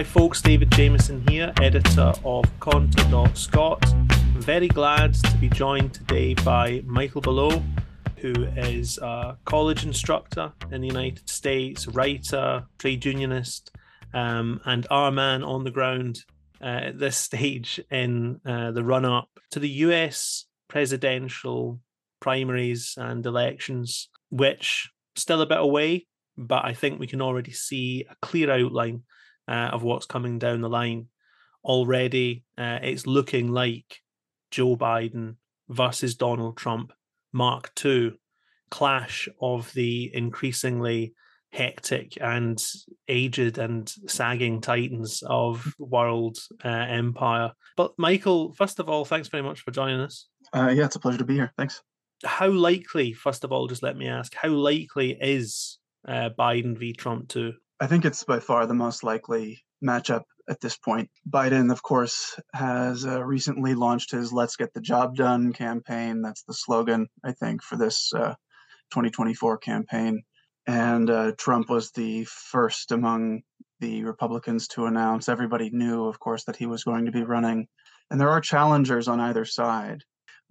Hi, folks. David Jamieson here, editor of Conter.Scot. I'm very glad to be joined today by Michael Billeaux, who is a college instructor in the United States, writer, trade unionist, um, and our man on the ground uh, at this stage in uh, the run up to the US presidential primaries and elections, which still a bit away, but I think we can already see a clear outline uh, of what's coming down the line. Already, uh, it's looking like Joe Biden versus Donald Trump, Mark II, clash of the increasingly hectic and aged and sagging titans of world uh, empire. But Michael, first of all, thanks very much for joining us. Uh, yeah, it's a pleasure to be here. Thanks. How likely, first of all, just let me ask, how likely is uh, Biden v. Trump 2? I think it's by far the most likely matchup at this point. Biden, of course, has uh, recently launched his Let's Get the Job Done campaign. That's the slogan, I think, for this uh, 2024 campaign. And uh, Trump was the first among the Republicans to announce. Everybody knew, of course, that he was going to be running. And there are challengers on either side,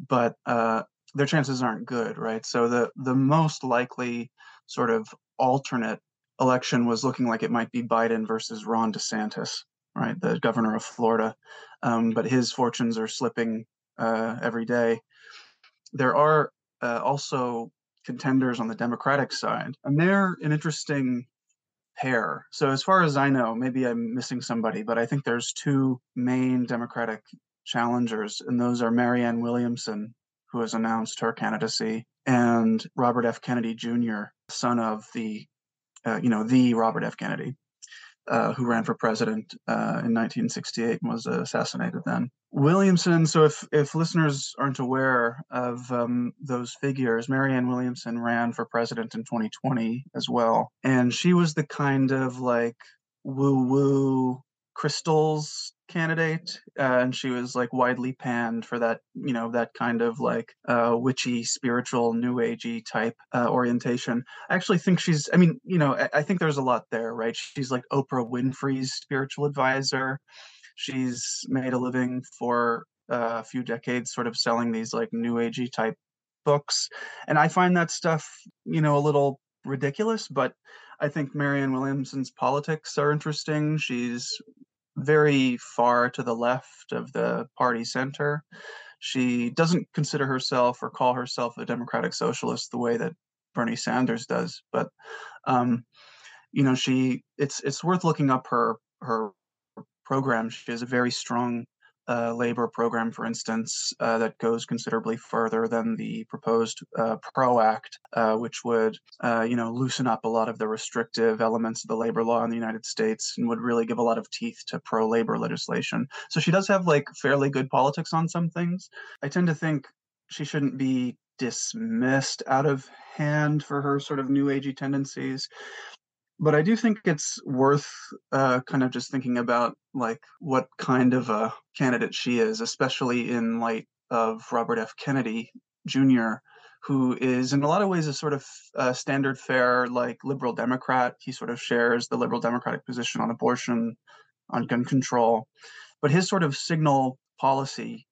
but uh, their chances aren't good, right? So the, the most likely sort of alternate election was looking like it might be Biden versus Ron DeSantis, right, the governor of Florida. Um, but his fortunes are slipping uh, every day. There are uh, also contenders on the Democratic side, and they're an interesting pair. So, as far as I know, maybe I'm missing somebody, but I think there's two main Democratic challengers, and those are Marianne Williamson, who has announced her candidacy, and Robert F. Kennedy Jr., son of the uh, you know, the Robert F. Kennedy, uh, who ran for president uh, in 1968 and was assassinated then. Williamson. So, if if listeners aren't aware of um, those figures, Marianne Williamson ran for president in 2020 as well, and she was the kind of like woo woo crystals candidate uh, and she was like widely panned for that you know that kind of like uh, witchy spiritual new agey type uh, orientation. I actually think she's i mean you know I, I, think there's a lot there right? She's like oprah winfrey's spiritual advisor. She's made a living for uh, a few decades sort of selling these like new agey type books. And i find that stuff you know a little ridiculous but I think Marianne Williamson's politics are interesting. She's very far to the left of the party center. She doesn't consider herself or call herself a democratic socialist the way that Bernie Sanders does, but um, you know, she it's it's worth looking up her her program. She has a very strong uh, labor program, for instance, uh, that goes considerably further than the proposed uh, PRO Act, uh, which would, uh, you know, loosen up a lot of the restrictive elements of the labor law in the United States and would really give a lot of teeth to pro-labor legislation. So she does have like fairly good politics on some things. I tend to think she shouldn't be dismissed out of hand for her sort of new agey tendencies but I do think it's worth uh, kind of just thinking about like what kind of a candidate she is, especially in light of Robert F. Kennedy Jr., who is in a lot of ways a sort of uh, standard fare like liberal Democrat. He sort of shares the liberal Democratic position on abortion, on gun control, but his sort of signal policy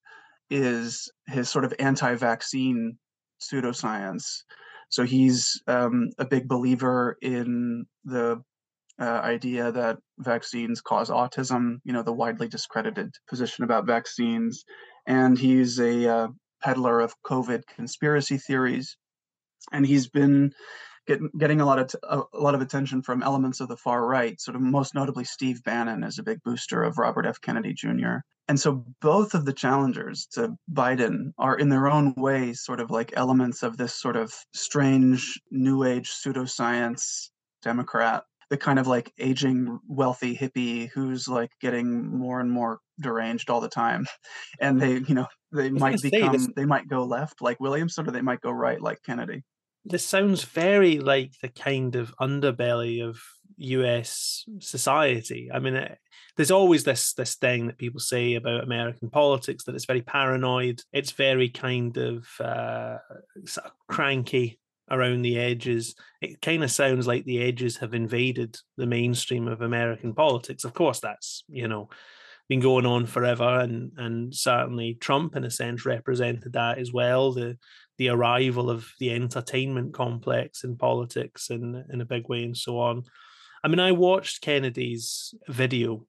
is his sort of anti-vaccine pseudoscience so he's um, a big believer in the uh, idea that vaccines cause autism, you know, the widely discredited position about vaccines. And he's a uh, peddler of COVID conspiracy theories. And he's been get, getting a lot of t- a, a lot of attention from elements of the far right. Sort of most notably, Steve Bannon is a big booster of Robert F. Kennedy Jr. And so both of the challengers to Biden are in their own way sort of like elements of this sort of strange new age pseudoscience Democrat, the kind of like aging wealthy hippie who's like getting more and more deranged all the time. And they, you know, they might become they might go left like Williamson or they might go right like Kennedy this sounds very like the kind of underbelly of US society. I mean, it, eh, there's always this this thing that people say about American politics that it's very paranoid. It's very kind of, uh, sort of cranky. around the edges. It kind of sounds like the edges have invaded the mainstream of American politics. Of course, that's you know been going on forever, and and certainly Trump, in a sense, represented that as well. The the arrival of the entertainment complex in politics in in a big way, and so on. I mean, I watched Kennedy's video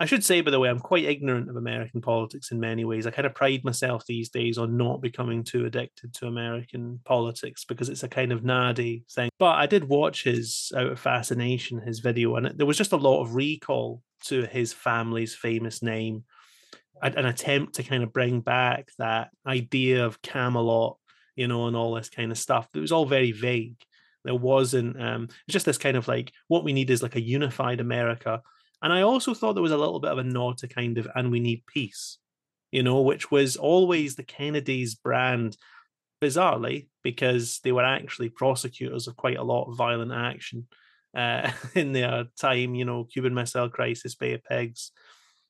I should say, by the way, I'm quite ignorant of American politics in many ways. I kind of pride myself these days on not becoming too addicted to American politics because it's a kind of nardy thing. But I did watch his out of fascination, his video, and there was just a lot of recall to his family's famous name, an attempt to kind of bring back that idea of Camelot, you know, and all this kind of stuff. It was all very vague. There wasn't um, just this kind of like what we need is like a unified America and I also thought there was a little bit of a nod to kind of, and we need peace, you know, which was always the Kennedys' brand, bizarrely, because they were actually prosecutors of quite a lot of violent action uh, in their time, you know, Cuban Missile Crisis, Bay of Pigs,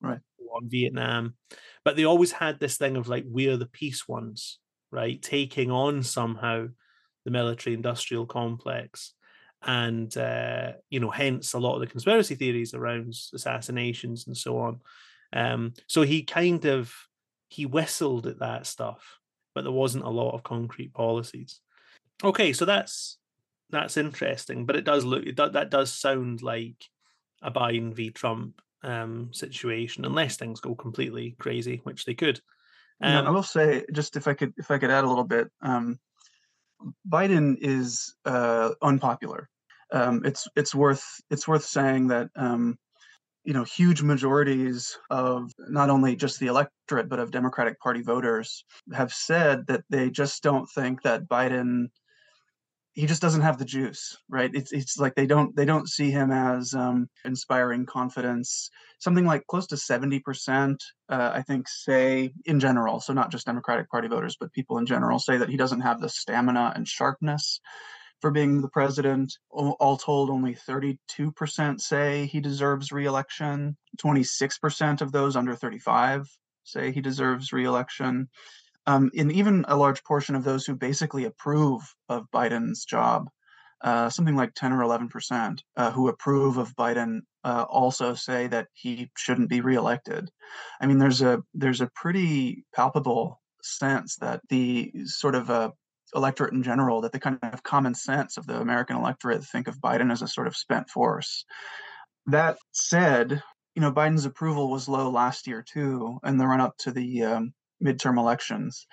right, on Vietnam. But they always had this thing of like, we're the peace ones, right? Taking on somehow the military industrial complex and uh, you know hence a lot of the conspiracy theories around assassinations and so on um, so he kind of he whistled at that stuff but there wasn't a lot of concrete policies okay so that's that's interesting but it does look it do, that does sound like a biden v trump um, situation unless things go completely crazy which they could um, i will say just if i could if i could add a little bit um, Biden is uh, unpopular. Um, it's it's worth it's worth saying that um, you know huge majorities of not only just the electorate but of Democratic Party voters have said that they just don't think that Biden he just doesn't have the juice right? It's it's like they don't they don't see him as um, inspiring confidence. Something like close to 70% uh, i think say in general so not just democratic party voters but people in general say that he doesn't have the stamina and sharpness for being the president. All told only 32% say he deserves reelection. 26% of those under 35 say he deserves reelection um, and even a large portion of those who basically approve of Biden's job, uh, something like 10 or 11 percent, uh, who approve of Biden, uh, also say that he shouldn't be reelected. I mean, there's a there's a pretty palpable sense that the sort of uh, electorate in general, that the kind of common sense of the American electorate think of Biden as a sort of spent force. That said, you know, Biden's approval was low last year too, in the run up to the um, midterm elections.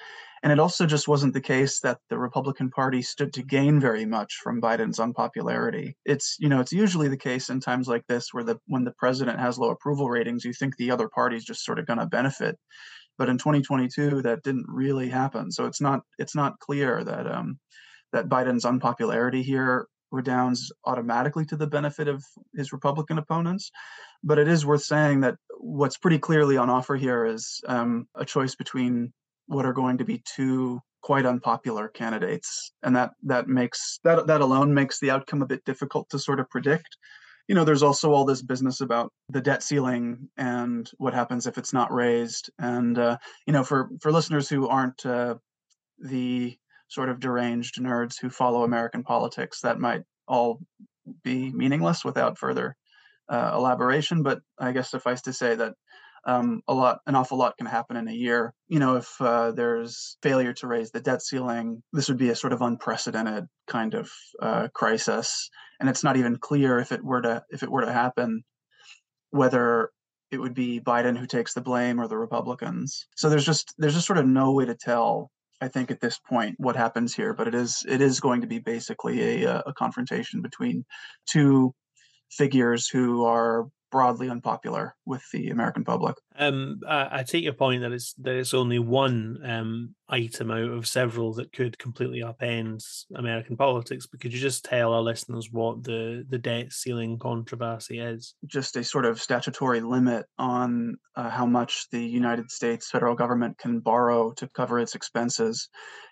And it also just wasn't the case that the Republican Party stood to gain very much from Biden's unpopularity. It's, you know, it's usually the case in times like this where the when the president has low approval ratings, you think the other party's just sort of going to benefit. But in 2022, that didn't really happen. So it's not it's not clear that um, that Biden's unpopularity here redounds automatically to the benefit of his Republican opponents. But it is worth saying that what's pretty clearly on offer here is um, a choice between what are going to be two quite unpopular candidates, and that that makes that that alone makes the outcome a bit difficult to sort of predict. You know, there's also all this business about the debt ceiling and what happens if it's not raised. And uh, you know, for for listeners who aren't uh, the sort of deranged nerds who follow American politics, that might all be meaningless without further uh, elaboration. But I guess suffice to say that um, a lot, an awful lot can happen in a year. You know, if uh, there's failure to raise the debt ceiling, this would be a sort of unprecedented kind of uh, crisis, and it's not even clear if it were to if it were to happen, whether it would be Biden who takes the blame or the Republicans. So there's just there's just sort of no way to tell I think at this point what happens here, but it is it is going to be basically a, uh, a confrontation between two figures who are broadly unpopular with the American public. Um, I, I, take your point that it's that it's only one um, item out of several that could completely upend American politics. But could you just tell our listeners what the the debt ceiling controversy is? Just a sort of statutory limit on uh, how much the United States federal government can borrow to cover its expenses,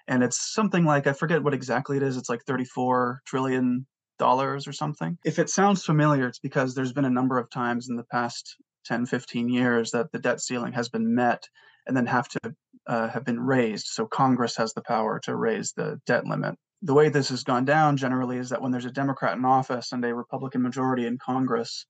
and it's something like I forget what exactly it is. It's like thirty four trillion dollars or something. If it sounds familiar, it's because there's been a number of times in the past 10, 15 years that the debt ceiling has been met and then have to uh, have been raised. So Congress has the power to raise the debt limit the way this has gone down generally is that when there's a Democrat in office and a Republican majority in Congress,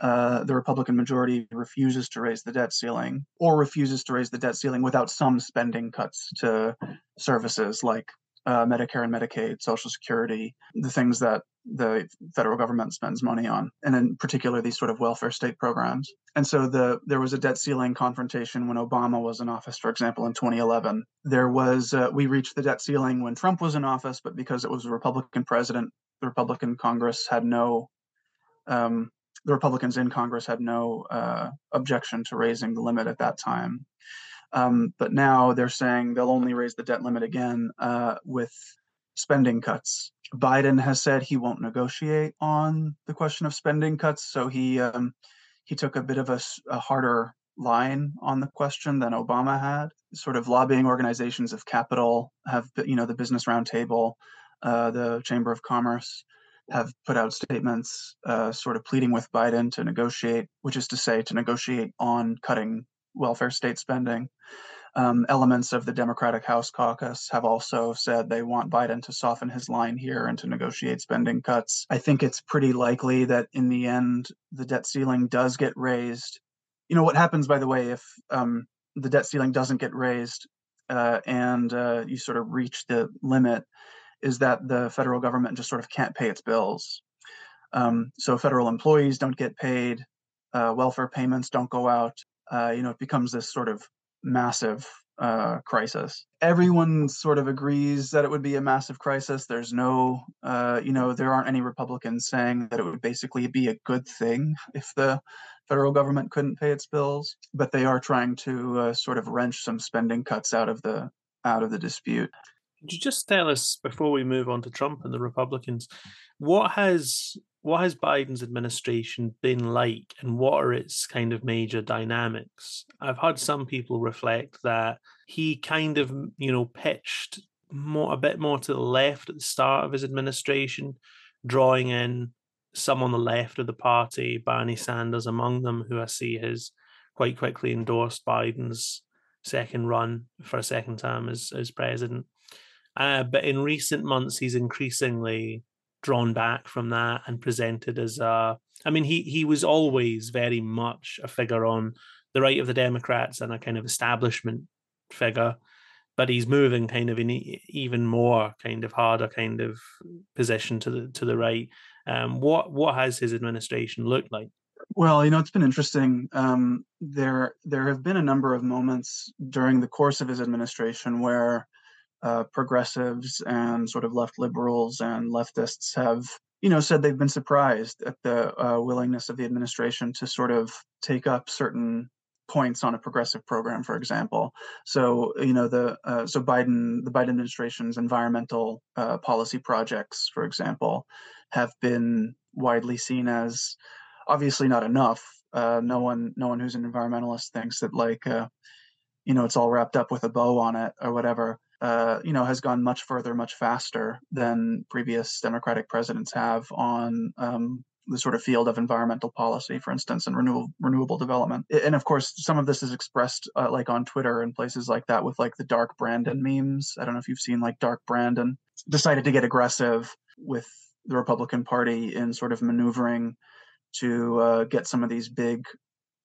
uh, the Republican majority refuses to raise the debt ceiling or refuses to raise the debt ceiling without some spending cuts to services like uh, Medicare and Medicaid, Social Security, the things that the federal government spends money on, and in particular these sort of welfare state programs. And so the there was a debt ceiling confrontation when Obama was in office, for example, in 2011. There was uh, we reached the debt ceiling when Trump was in office, but because it was a Republican president, the Republican Congress had no. Um, the Republicans in Congress had no uh, objection to raising the limit at that time. Um, but now they're saying they'll only raise the debt limit again uh, with spending cuts. Biden has said he won't negotiate on the question of spending cuts, so he um, he took a bit of a, a, harder line on the question than Obama had. Sort of lobbying organizations of capital have, you know, the Business Roundtable, uh, the Chamber of Commerce, have put out statements, uh, sort of pleading with Biden to negotiate, which is to say, to negotiate on cutting welfare state spending. Um, elements of the Democratic House caucus have also said they want Biden to soften his line here and to negotiate spending cuts. I think it's pretty likely that in the end, the debt ceiling does get raised. You know, what happens, by the way, if um, the debt ceiling doesn't get raised uh, and uh, you sort of reach the limit is that the federal government just sort of can't pay its bills. Um, so federal employees don't get paid, uh, welfare payments don't go out, uh, you know, it becomes this sort of massive uh, crisis. Everyone sort of agrees that it would be a massive crisis. There's no, uh, you know, there aren't any Republicans saying that it would basically be a good thing if the federal government couldn't pay its bills, but they are trying to uh, sort of wrench some spending cuts out of the out of the dispute. Could you just tell us before we move on to Trump and the Republicans, what has what has Biden's administration been like and what are its kind of major dynamics? I've had some people reflect that he kind of, you know, pitched more a bit more to the left at the start of his administration, drawing in some on the left of the party, Bernie Sanders among them, who I see has quite quickly endorsed Biden's second run for a second term as, as president. Uh, but in recent months, he's increasingly drawn back from that and presented as a I mean he he was always very much a figure on the right of the Democrats and a kind of establishment figure but he's moving kind of in even more kind of harder kind of position to the to the right. Um, what what has his administration looked like? Well you know it's been interesting. Um, there there have been a number of moments during the course of his administration where uh, progressives and sort of left liberals and leftists have you know said they've been surprised at the uh, willingness of the administration to sort of take up certain points on a progressive program for example. So you know the uh, so biden the biden administration's environmental uh, policy projects for example have been widely seen as obviously not enough. Uh, no one no one who's an environmentalist thinks that like uh, you know it's all wrapped up with a bow on it or whatever uh, you know, has gone much further, much faster than previous Democratic presidents have on um, the sort of field of environmental policy, for instance, and renewable renewable development. And of course, some of this is expressed uh, like on Twitter and places like that with like the Dark Brandon memes. I don't know if you've seen like Dark Brandon decided to get aggressive with the Republican Party in sort of maneuvering to uh, get some of these big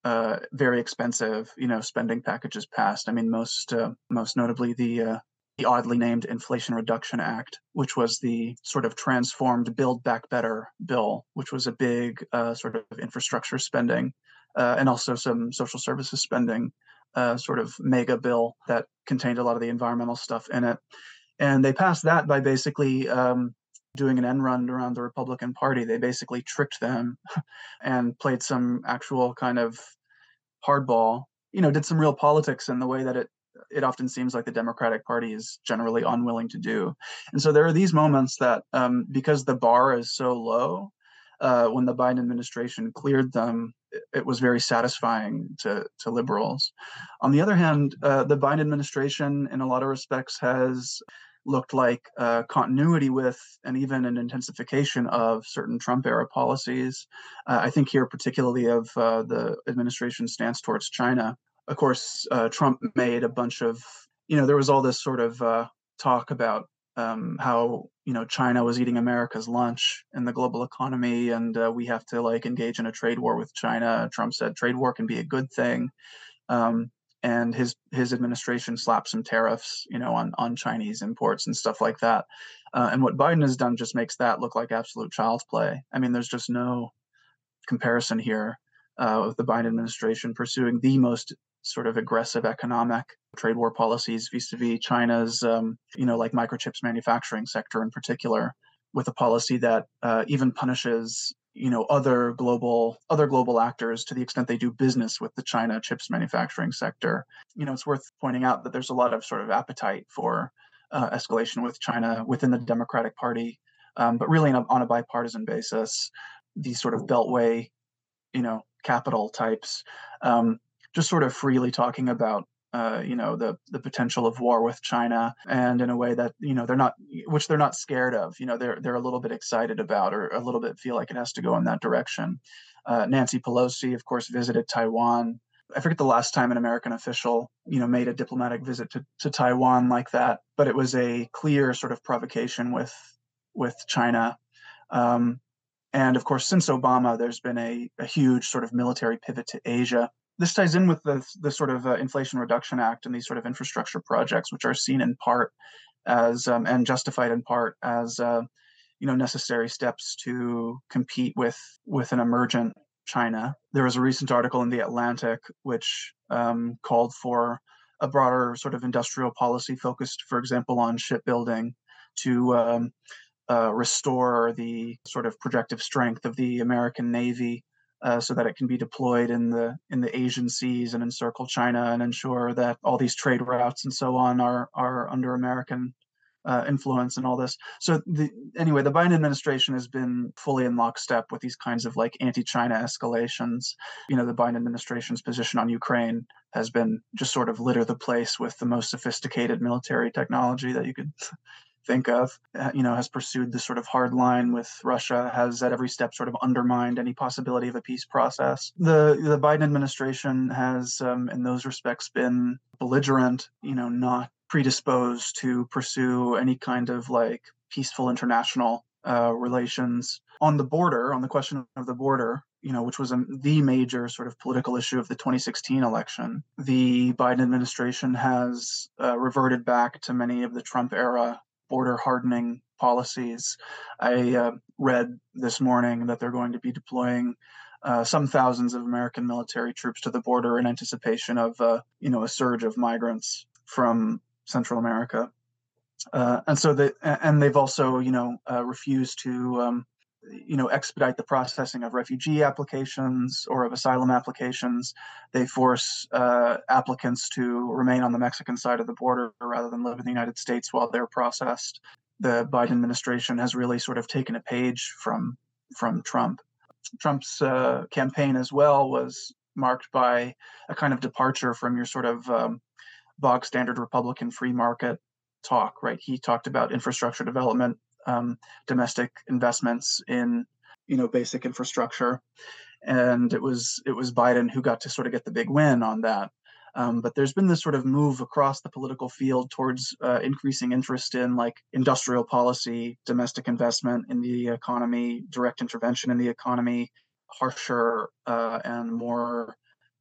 uh, very expensive, you know, spending packages passed. I mean, most uh, most notably the uh, the oddly named Inflation Reduction Act, which was the sort of transformed Build Back Better bill, which was a big uh, sort of infrastructure spending uh, and also some social services spending, uh, sort of mega bill that contained a lot of the environmental stuff in it. And they passed that by basically um, doing an end run around the Republican Party. They basically tricked them and played some actual kind of hardball you know did some real politics in the way that it it often seems like the Democratic Party is generally unwilling to do. And so there are these moments that, um, because the bar is so low, uh, when the Biden administration cleared them, it, it, was very satisfying to, to liberals. On the other hand, uh, the Biden administration, in a lot of respects, has looked like uh, continuity with and even an intensification of certain Trump era policies. Uh, I think here, particularly of uh, the administration's stance towards China of course, uh, Trump made a bunch of, you know, there was all this sort of uh, talk about um, how you know China was eating America's lunch in the global economy, and uh, we have to like engage in a trade war with China. Trump said trade war can be a good thing, um, and his his administration slapped some tariffs, you know, on on Chinese imports and stuff like that. Uh, and what Biden has done just makes that look like absolute child's play. I mean, there's just no comparison here uh, of the Biden administration pursuing the most sort of aggressive economic trade war policies vis-a-vis China's, um, you know, like microchips manufacturing sector in particular, with a policy that uh, even punishes, you know, other global other global actors to the extent they do business with the China chips manufacturing sector. You know, it's worth pointing out that there's a lot of sort of appetite for uh, escalation with China within the Democratic Party, um, but really a, on a bipartisan basis. These sort of beltway, you know, capital types um, just sort of freely talking about uh, you know the the potential of war with China, and in a way that you know they're not, which they're not scared of. You know they're they're a little bit excited about, or a little bit feel like it has to go in that direction. Uh, Nancy Pelosi, of course, visited Taiwan. I forget the last time an American official, you know, made a diplomatic visit to, to Taiwan like that, but it was a clear sort of provocation with with China. Um, and of course, since Obama, there's been a, a huge sort of military pivot to Asia this ties in with the, the sort of uh, Inflation Reduction Act and these sort of infrastructure projects, which are seen in part as um, and justified in part as uh, you know necessary steps to compete with with an emergent China. There was a recent article in the Atlantic which um, called for a broader sort of industrial policy focused, for example, on shipbuilding to um, uh, restore the sort of projective strength of the American Navy uh, so that it can be deployed in the in the Asian seas and encircle China and ensure that all these trade routes and so on are are under American uh, influence and all this. So the, anyway, the Biden administration has been fully in lockstep with these kinds of like anti-China escalations. You know, the Biden administration's position on Ukraine has been just sort of litter the place with the most sophisticated military technology that you could think of, uh, you know, has pursued this sort of hard line with Russia, has at every step sort of undermined any possibility of a peace process. The the Biden administration has, um, in those respects, been belligerent, you know, not predisposed to pursue any kind of like peaceful international uh, relations on the border, on the question of the border. You know, which was a, the major sort of political issue of the 2016 election. The Biden administration has uh, reverted back to many of the Trump era border hardening policies. I uh, read this morning that they're going to be deploying uh, some thousands of American military troops to the border in anticipation of, uh, you know, a surge of migrants from Central America. Uh, and so they, and they've also, you know, uh, refused to, um, you know, expedite the processing of refugee applications or of asylum applications. They force uh, applicants to remain on the Mexican side of the border rather than live in the United States while they're processed. The Biden administration has really sort of taken a page from from Trump. Trump's uh, campaign as well was marked by a kind of departure from your sort of um, bog standard Republican free market talk. Right? He talked about infrastructure development um, domestic investments in you know basic infrastructure. And it was it was biden who got to sort of get the big win on that. Um, but there's been this sort of move across the political field towards uh, increasing interest in like industrial policy domestic investment in the economy direct intervention in the economy harsher uh, and more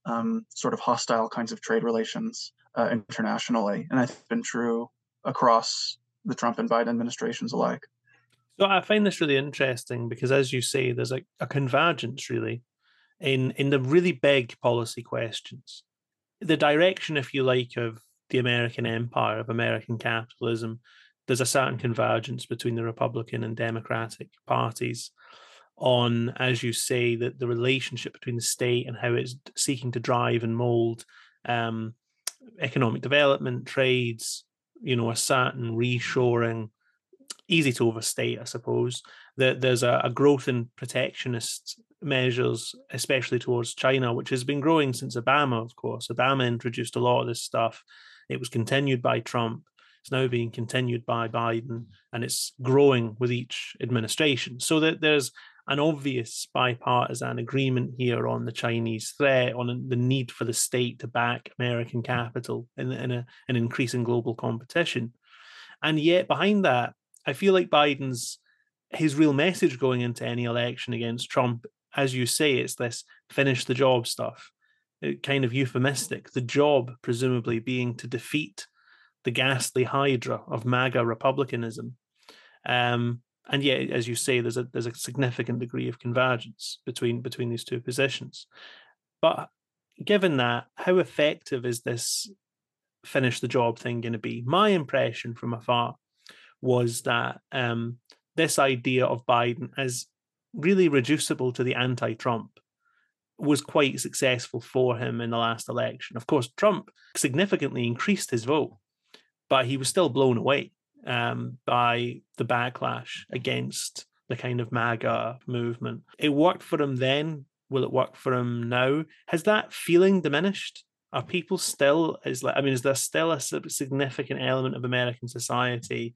um, sort of hostile kinds of trade relations uh, internationally. And that's been true across the Trump and Biden administrations alike. So I find this really interesting because, as you say, there's a, a convergence really in in the really big policy questions. The direction, if you like, of the American empire, of American capitalism, there's a certain convergence between the Republican and Democratic parties on, as you say, that the relationship between the state and how it's seeking to drive and mold um, economic development, trades, you know a certain reshoring easy to overstate i suppose. That there's a, a, growth in protectionist measures especially towards china which has been growing since obama of course. Obama introduced a lot of this stuff. It was continued by trump. It's now being continued by biden and it's growing with each administration. So that there's an obvious bipartisan agreement here on the Chinese threat, on the need for the state to back American capital in, in a, an increasing global competition. And yet, behind that, I feel like Biden's his real message going into any election against Trump, as you say, it's this finish the job stuff, uh, kind of euphemistic. The job, presumably, being to defeat the ghastly hydra of MAGA republicanism. Um, and yet, as you say, there's a there's a significant degree of convergence between between these two positions. But given that, how effective is this finish the job thing going to be? My impression from afar was that um, this idea of Biden as really reducible to the anti-Trump was quite successful for him in the last election. Of course, Trump significantly increased his vote, but he was still blown away um, by the backlash against the kind of MAGA movement. It worked for him then. Will it work for him now? Has that feeling diminished? Are people still is like I mean, is there still a significant element of American society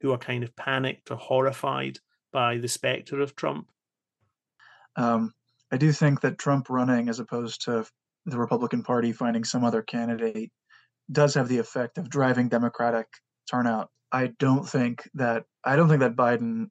who are kind of panicked or horrified by the specter of Trump? Um, I do think that Trump running, as opposed to the Republican Party finding some other candidate, does have the effect of driving Democratic turnout. I don't think that I don't think that Biden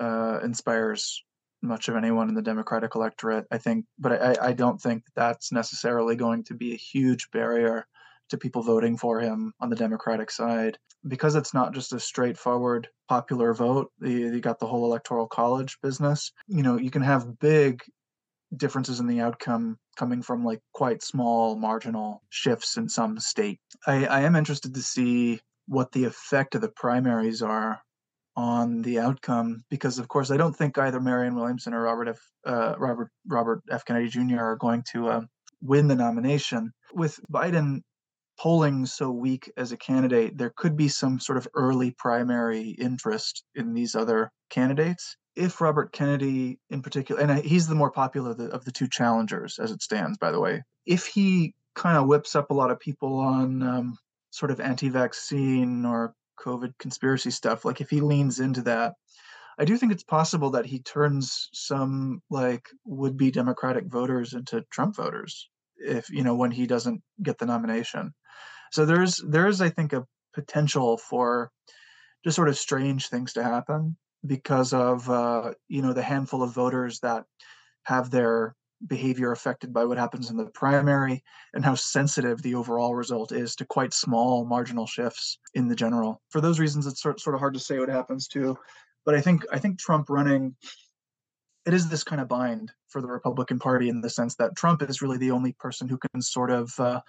uh, inspires much of anyone in the Democratic electorate. I think, but I, I don't think that's necessarily going to be a huge barrier to people voting for him on the Democratic side. Because it's not just a straightforward popular vote, you, you got the whole electoral college business. You know, you can have big differences in the outcome coming from like quite small marginal shifts in some state. I, I am interested to see what the effect of the primaries are on the outcome because of course I don't think either Marianne Williamson or Robert F. Uh, Robert Robert F. Kennedy Jr. are going to uh, win the nomination. With Biden polling so weak as a candidate, there could be some sort of early primary interest in these other candidates. If Robert Kennedy, in particular, and he's the more popular of the, of the two challengers as it stands, by the way, if he kind of whips up a lot of people on um, sort of anti vaccine or COVID conspiracy stuff, like if he leans into that, I do think it's possible that he turns some like would be Democratic voters into Trump voters if you know when he doesn't get the nomination. So there's there's I think a potential for just sort of strange things to happen because of uh, you know the handful of voters that have their behavior affected by what happens in the primary and how sensitive the overall result is to quite small marginal shifts in the general. For those reasons, it's sort, sort of hard to say what happens to, but I think I think Trump running it is this kind of bind for the Republican Party in the sense that Trump is really the only person who can sort of uh,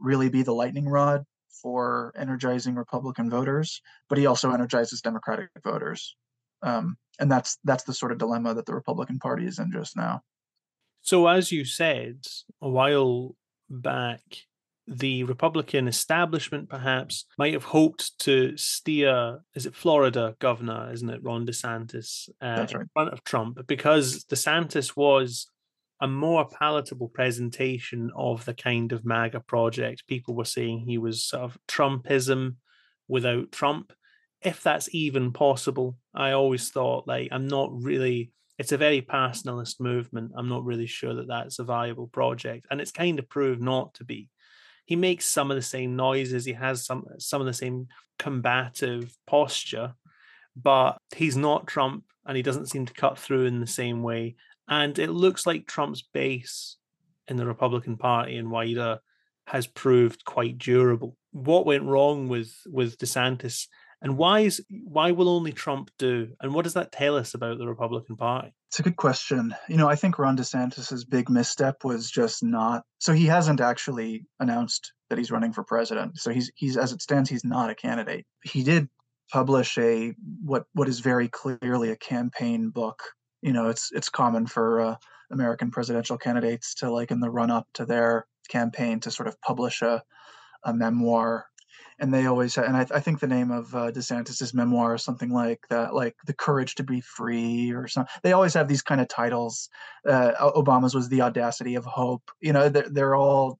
really be the lightning rod for energizing Republican voters, but he also energizes Democratic voters, um, and that's that's the sort of dilemma that the Republican Party is in just now. So, as you said a while back, the Republican establishment perhaps might have hoped to steer, is it Florida governor, isn't it, Ron DeSantis, uh, right. in front of Trump, because DeSantis was a more palatable presentation of the kind of MAGA project. People were saying he was sort of Trumpism without Trump. If that's even possible, I always thought, like, I'm not really it's a very personalist movement. I'm not really sure that that's a viable project, and it's kind of proved not to be he makes some of the same noises. He has some some of the same combative posture, but he's not Trump, and he doesn't seem to cut through in the same way. And it looks like Trump's base in the Republican Party and wider has proved quite durable. What went wrong with with DeSantis and why is why will only Trump do? And what does that tell us about the Republican Party? It's a good question. You know, I think Ron DeSantis's big misstep was just not so he hasn't actually announced that he's running for president. So he's he's as it stands, he's not a candidate. He did publish a what what is very clearly a campaign book. You know, it's it's common for uh, American presidential candidates to like in the run up to their campaign to sort of publish a a memoir and they always and I, I think the name of uh, DeSantis's memoir is something like that, like "The Courage to Be Free" or something. They always have these kind of titles. Uh, Obama's was "The Audacity of Hope." You know, they're, they're all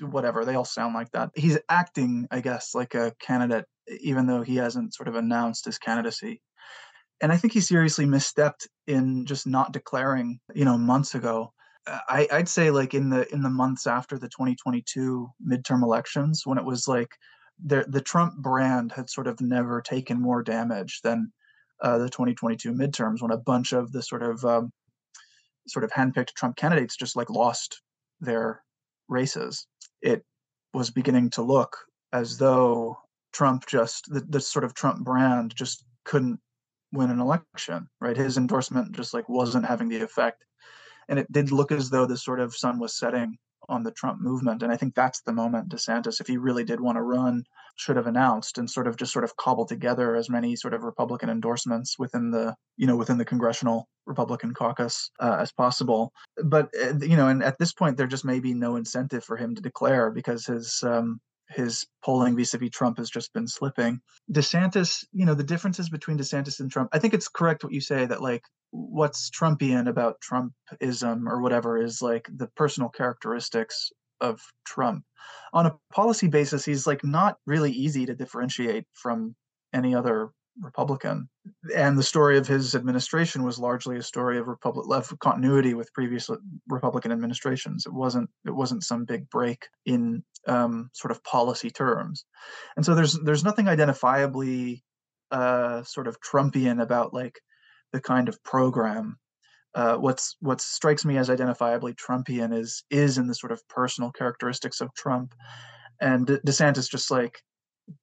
whatever. They all sound like that. He's acting, I guess, like a candidate, even though he hasn't sort of announced his candidacy. And I think he seriously misstepped in just not declaring, you know, months ago. I, I'd say like in the in the months after the 2022 midterm elections, when it was like the the Trump brand had sort of never taken more damage than uh, the 2022 midterms when a bunch of the sort of um, sort of handpicked Trump candidates just like lost their races. It was beginning to look as though Trump just the, the sort of Trump brand just couldn't win an election, right? His endorsement just like wasn't having the effect. And it did look as though the sort of sun was setting on the Trump movement. And I think that's the moment DeSantis, if he really did want to run, should have announced and sort of just sort of cobbled together as many sort of Republican endorsements within the, you know, within the congressional Republican caucus uh, as possible. But, uh, you know, and at this point, there just may be no incentive for him to declare because his, um, his polling vis-a-vis Trump has just been slipping. DeSantis, you know, the differences between DeSantis and Trump. I think it's correct what you say that like what's Trumpian about Trumpism or whatever is like the personal characteristics of Trump. On a policy basis, he's like not really easy to differentiate from any other Republican. And the story of his administration was largely a story of Republic left continuity with previous Republican administrations. It wasn't it wasn't some big break in um, sort of policy terms. And so there's there's nothing identifiably uh, sort of Trumpian about like the kind of program. Uh, what's what strikes me as identifiably Trumpian is is in the sort of personal characteristics of Trump, and De- DeSantis just like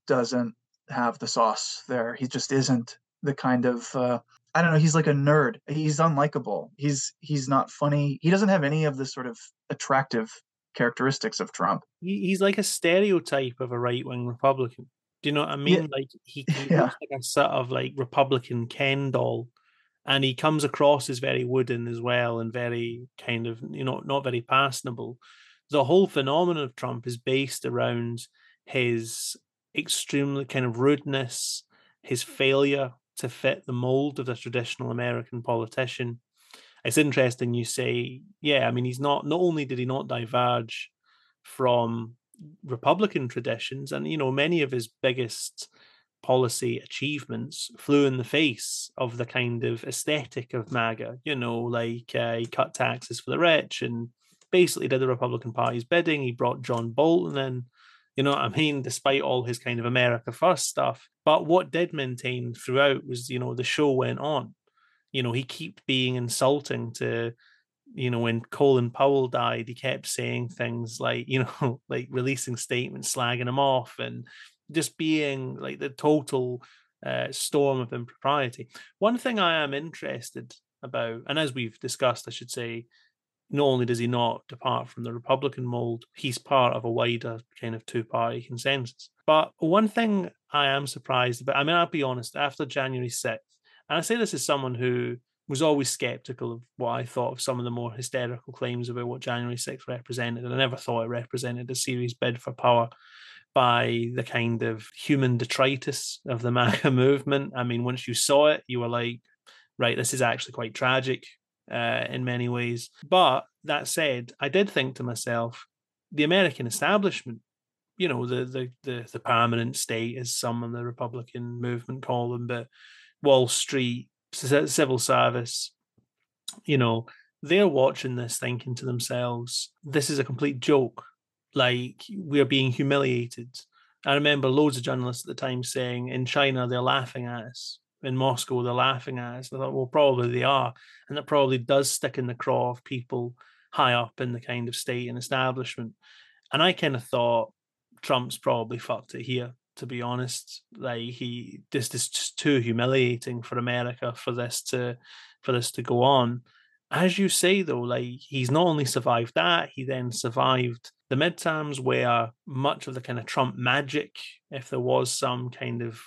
doesn't have the sauce there. He just isn't the kind of uh, I don't know. He's like a nerd. He's unlikable. He's he's not funny. He doesn't have any of the sort of attractive characteristics of Trump. He's like a stereotype of a right wing Republican. Do you know what I mean? Yeah. Like he, he yeah. looks like a sort of like Republican Ken doll and he comes across as very wooden as well and very kind of you know not very personable the whole phenomenon of trump is based around his extremely kind of rudeness his failure to fit the mold of the traditional american politician it's interesting you say yeah i mean he's not not only did he not diverge from republican traditions and you know many of his biggest policy achievements flew in the face of the kind of aesthetic of MAGA. You know, like uh, he cut taxes for the rich and basically did the Republican Party's bidding. He brought John Bolton in. You know what I mean? Despite all his kind of America First stuff. But what did maintain throughout was, you know, the show went on. You know, he kept being insulting to you know, when Colin Powell died, he kept saying things like, you know, like releasing statements slagging him off and just being like the total uh, storm of impropriety. One thing I am interested about, and as we've discussed, I should say, not only does he not depart from the Republican mold, he's part of a wider kind of two party consensus. But one thing I am surprised about, I mean, I'll be honest, after January 6th, and I say this as someone who was always skeptical of what I thought of some of the more hysterical claims about what January 6th represented. And I never thought it represented a serious bid for power by the kind of human detritus of the MAGA movement. I mean, once you saw it, you were like, right, this is actually quite tragic uh, in many ways. But that said, I did think to myself, the American establishment, you know, the the the, the permanent state, as some in the Republican movement call them, but Wall Street, civil service, you know, they're watching this thinking to themselves, this is a complete joke like we're being humiliated. I remember loads of journalists at the time saying in China they're laughing at us, in Moscow they're laughing at us. I thought, well, probably they are, and that probably does stick in the craw of people high up in the kind of state and establishment. And I kind of thought Trump's probably fucked it here, to be honest. Like he this is just too humiliating for America for this to for this to go on. As you say though, like he's not only survived that, he then survived the midterms where much of the kind of Trump magic, if there was some kind of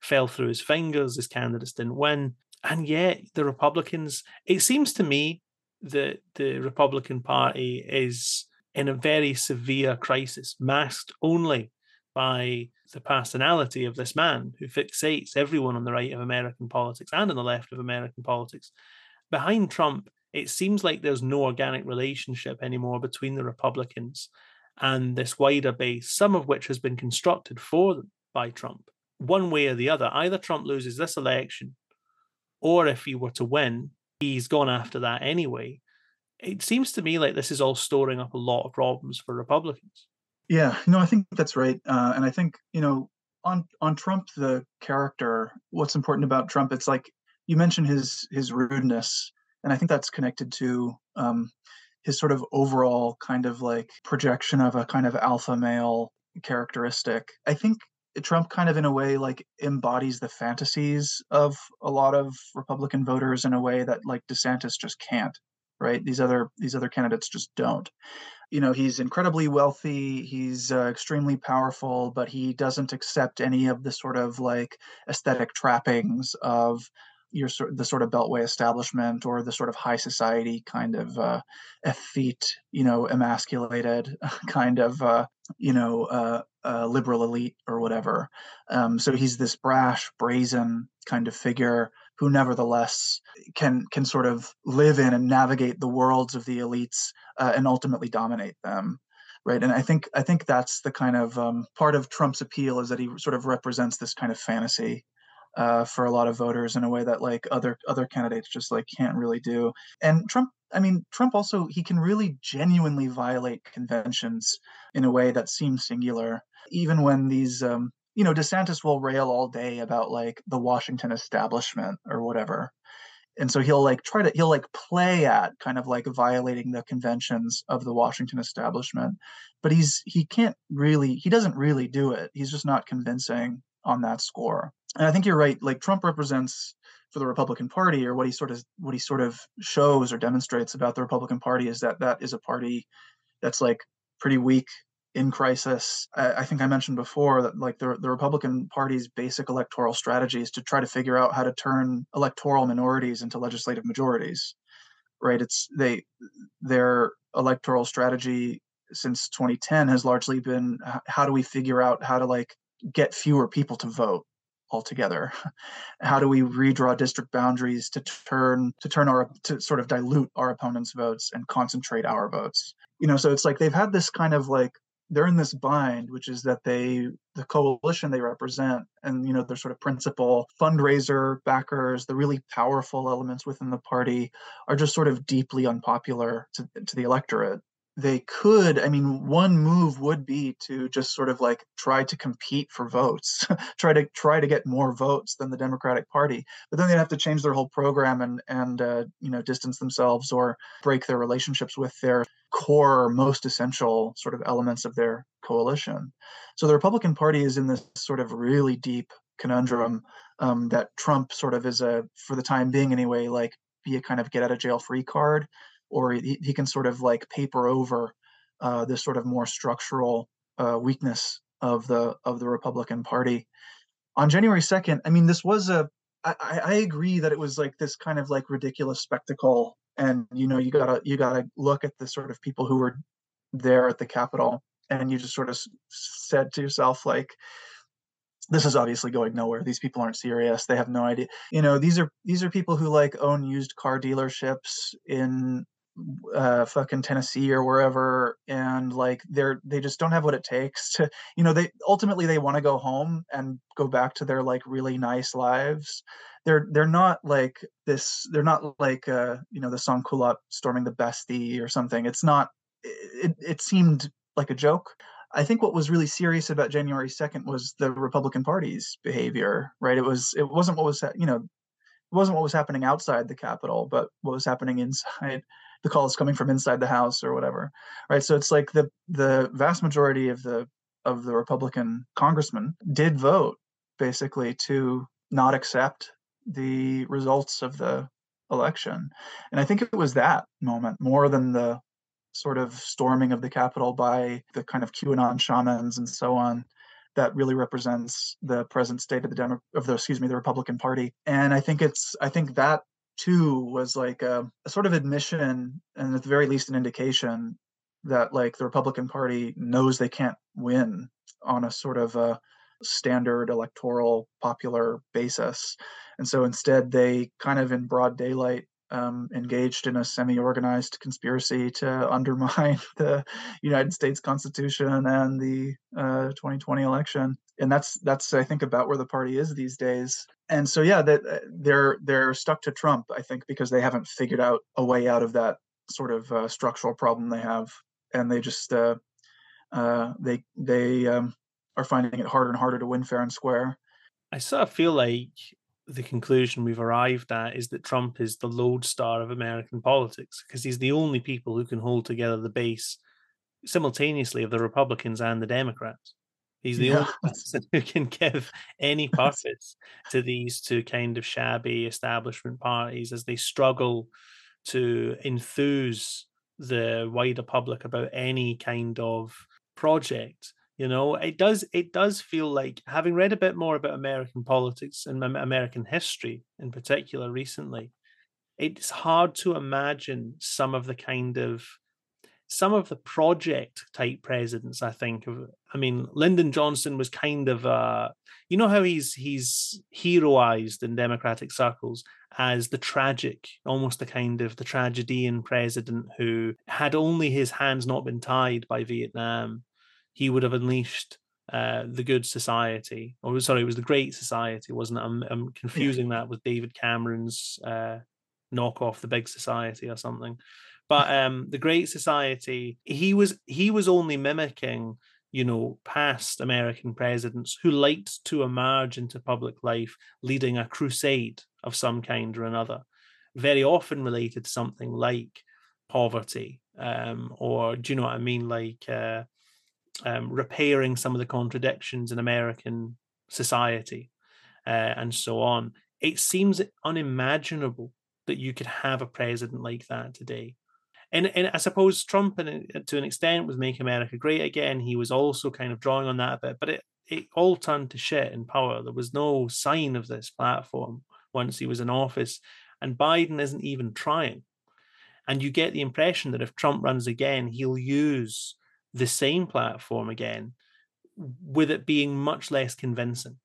fell through his fingers, his candidates didn't win. And yet the Republicans, it seems to me that the Republican Party is in a very severe crisis, masked only by the personality of this man who fixates everyone on the right of American politics and on the left of American politics. Behind Trump it seems like there's no organic relationship anymore between the Republicans and this wider base, some of which has been constructed for them by Trump. One way or the other, either Trump loses this election, or if he were to win, he's gone after that anyway. It seems to me like this is all storing up a lot of problems for Republicans. Yeah, no, I think that's right. Uh, and I think, you know, on on Trump the character, what's important about Trump? It's like you mentioned his his rudeness, and I think that's connected to um, his sort of overall kind of like projection of a kind of alpha male characteristic. I think Trump kind of in a way like embodies the fantasies of a lot of Republican voters in a way that like DeSantis just can't, right? These other these other candidates just don't. You know, he's incredibly wealthy, he's uh, extremely powerful, but he doesn't accept any of the sort of like aesthetic trappings of your sort the sort of beltway establishment or the sort of high society kind of uh, effete, you know, emasculated kind of uh, you know uh, uh, liberal elite or whatever. Um, so he's this brash, brazen kind of figure who, nevertheless, can can sort of live in and navigate the worlds of the elites uh, and ultimately dominate them right and i think i think that's the kind of um, part of trump's appeal is that he sort of represents this kind of fantasy uh, for a lot of voters in a way that like other other candidates just like can't really do. And Trump, I mean, Trump also he can really genuinely violate conventions in a way that seems singular, even when these. Um, you know, DeSantis will rail all day about like the Washington establishment or whatever. And so he'll like try to he'll like play at kind of like violating the conventions of the Washington establishment. But he's he can't really he doesn't really do it. He's just not convincing on that score. And I think you're right. Like Trump represents for the Republican Party, or what he sort of what he sort of shows or demonstrates about the Republican Party is that that is a party that's like pretty weak in crisis. I, I, think I mentioned before that like the the Republican Party's basic electoral strategy is to try to figure out how to turn electoral minorities into legislative majorities. Right? It's they their electoral strategy since 2010 has largely been how do we figure out how to like get fewer people to vote altogether? How do we redraw district boundaries to turn to turn our to sort of dilute our opponents votes and concentrate our votes? You know so it's like they've had this kind of like they're in this bind which is that they the coalition they represent and you know their sort of principal fundraiser backers the really powerful elements within the party are just sort of deeply unpopular to, to the electorate they could i mean one move would be to just sort of like try to compete for votes try to try to get more votes than the democratic party but then they'd have to change their whole program and and uh, you know distance themselves or break their relationships with their core most essential sort of elements of their coalition. So the republican party is in this sort of really deep conundrum um, that trump sort of is a for the time being anyway like be a kind of get out of jail free card or he, he can sort of like paper over uh, this sort of more structural uh, weakness of the of the Republican Party. On January second, I mean, this was a. I, I agree that it was like this kind of like ridiculous spectacle, and you know, you gotta you gotta look at the sort of people who were there at the Capitol, and you just sort of said to yourself like, this is obviously going nowhere these people aren't serious they have no idea you know these are these are people who like own used car dealerships in uh, fucking Tennessee or wherever, and like they're they just don't have what it takes to, you know, they ultimately they want to go home and go back to their like really nice lives. They're they're not like this. They're not like uh, you know the sans-culottes storming the Bastille or something. It's not. It it seemed like a joke. I think what was really serious about January 2nd was the Republican Party's behavior, right? It was it wasn't what was you know it wasn't what was happening outside the Capitol, but what was happening inside the call is coming from inside the house or whatever right so it's like the the vast majority of the of the republican congressmen did vote basically to not accept the results of the election and i think it was that moment more than the sort of storming of the capitol by the kind of qanon shamans and so on that really represents the present state of the Demo- of the excuse me the Republican Party. And I think it's I think that too was like a, a, sort of admission and at the very least an indication that like the republican party knows they can't win on a sort of a standard electoral popular basis. And so instead they kind of in broad daylight um, engaged in a semi-organized conspiracy to undermine the United States Constitution and the uh, 2020 election. And that's that's I think about where the party is these days. And so yeah, that uh, they're they're stuck to Trump, I think, because they haven't figured out a way out of that sort of uh, structural problem they have, and they just uh, uh, they they um, are finding it harder and harder to win fair and square. I sort of feel like the conclusion we've arrived at is that Trump is the lodestar of American politics because he's the only people who can hold together the base simultaneously of the Republicans and the Democrats. He's the yeah. only person who can give any purpose to these two kind of shabby establishment parties as they struggle to enthuse the wider public about any kind of project you know it does it does feel like having read a bit more about american politics and american history in particular recently it's hard to imagine some of the kind of some of the project type presidents i think of i mean lyndon johnson was kind of uh you know how he's he's heroized in democratic circles as the tragic almost the kind of the tragedian president who had only his hands not been tied by vietnam he would have unleashed uh, the good society or sorry it was the great society wasn't it? I'm, I'm confusing that with david cameron's uh knock off the big society or something. But um, the Great Society, he was he was only mimicking, you know, past American presidents who liked to emerge into public life, leading a crusade of some kind or another, very often related to something like poverty, um, or do you know what I mean, like uh, um, repairing some of the contradictions in American society, uh, and so on. It seems unimaginable that you could have a president like that today and and I suppose Trump, and to an extent, was make America great again. He was also kind of drawing on that a bit, but it it all turned to shit in power. There was no sign of this platform once he was in office, and Biden isn't even trying. And you get the impression that if Trump runs again, he'll use the same platform again, with it being much less convincing.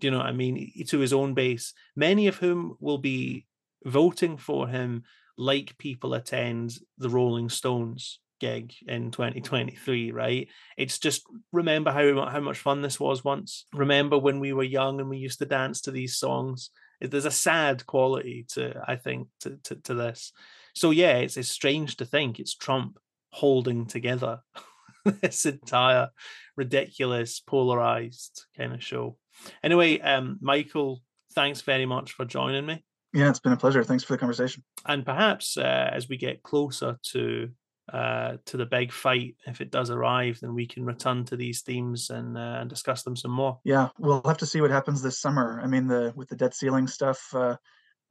Do you know what I mean? To his own base, many of whom will be voting for him like people attend the Rolling Stones gig in 2023 right? It's just remember how how much fun this was once? Remember when we were young and we used to dance to these songs? There's a sad quality to i think to, to, to this. So yeah it's, it's strange to think it's trump holding together this entire ridiculous polarized kind of show anyway um michael thanks very much for joining me yeah, it's been a pleasure. Thanks for the conversation. And perhaps uh, as we get closer to uh, to the big fight, if it does arrive, then we can return to these themes and uh, and discuss them some more. Yeah, we'll have to see what happens this summer. I mean, the with the debt ceiling stuff uh,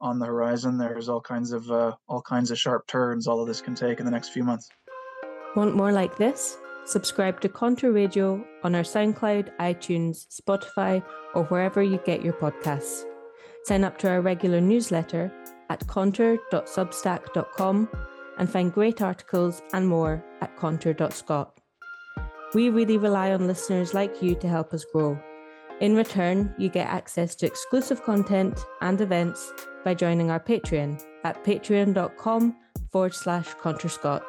on the horizon, there's all kinds of uh, all kinds of sharp turns all of this can take in the next few months. Want more like this? Subscribe to Conter Radio on our SoundCloud, iTunes, Spotify, or wherever you get your podcasts. Sign up to our regular newsletter at conter.substack.com and find great articles and more at conter.scot. We really rely on listeners like you to help us grow. In return, you get access to exclusive content and events by joining our Patreon at patreon.com forward slash conterscot.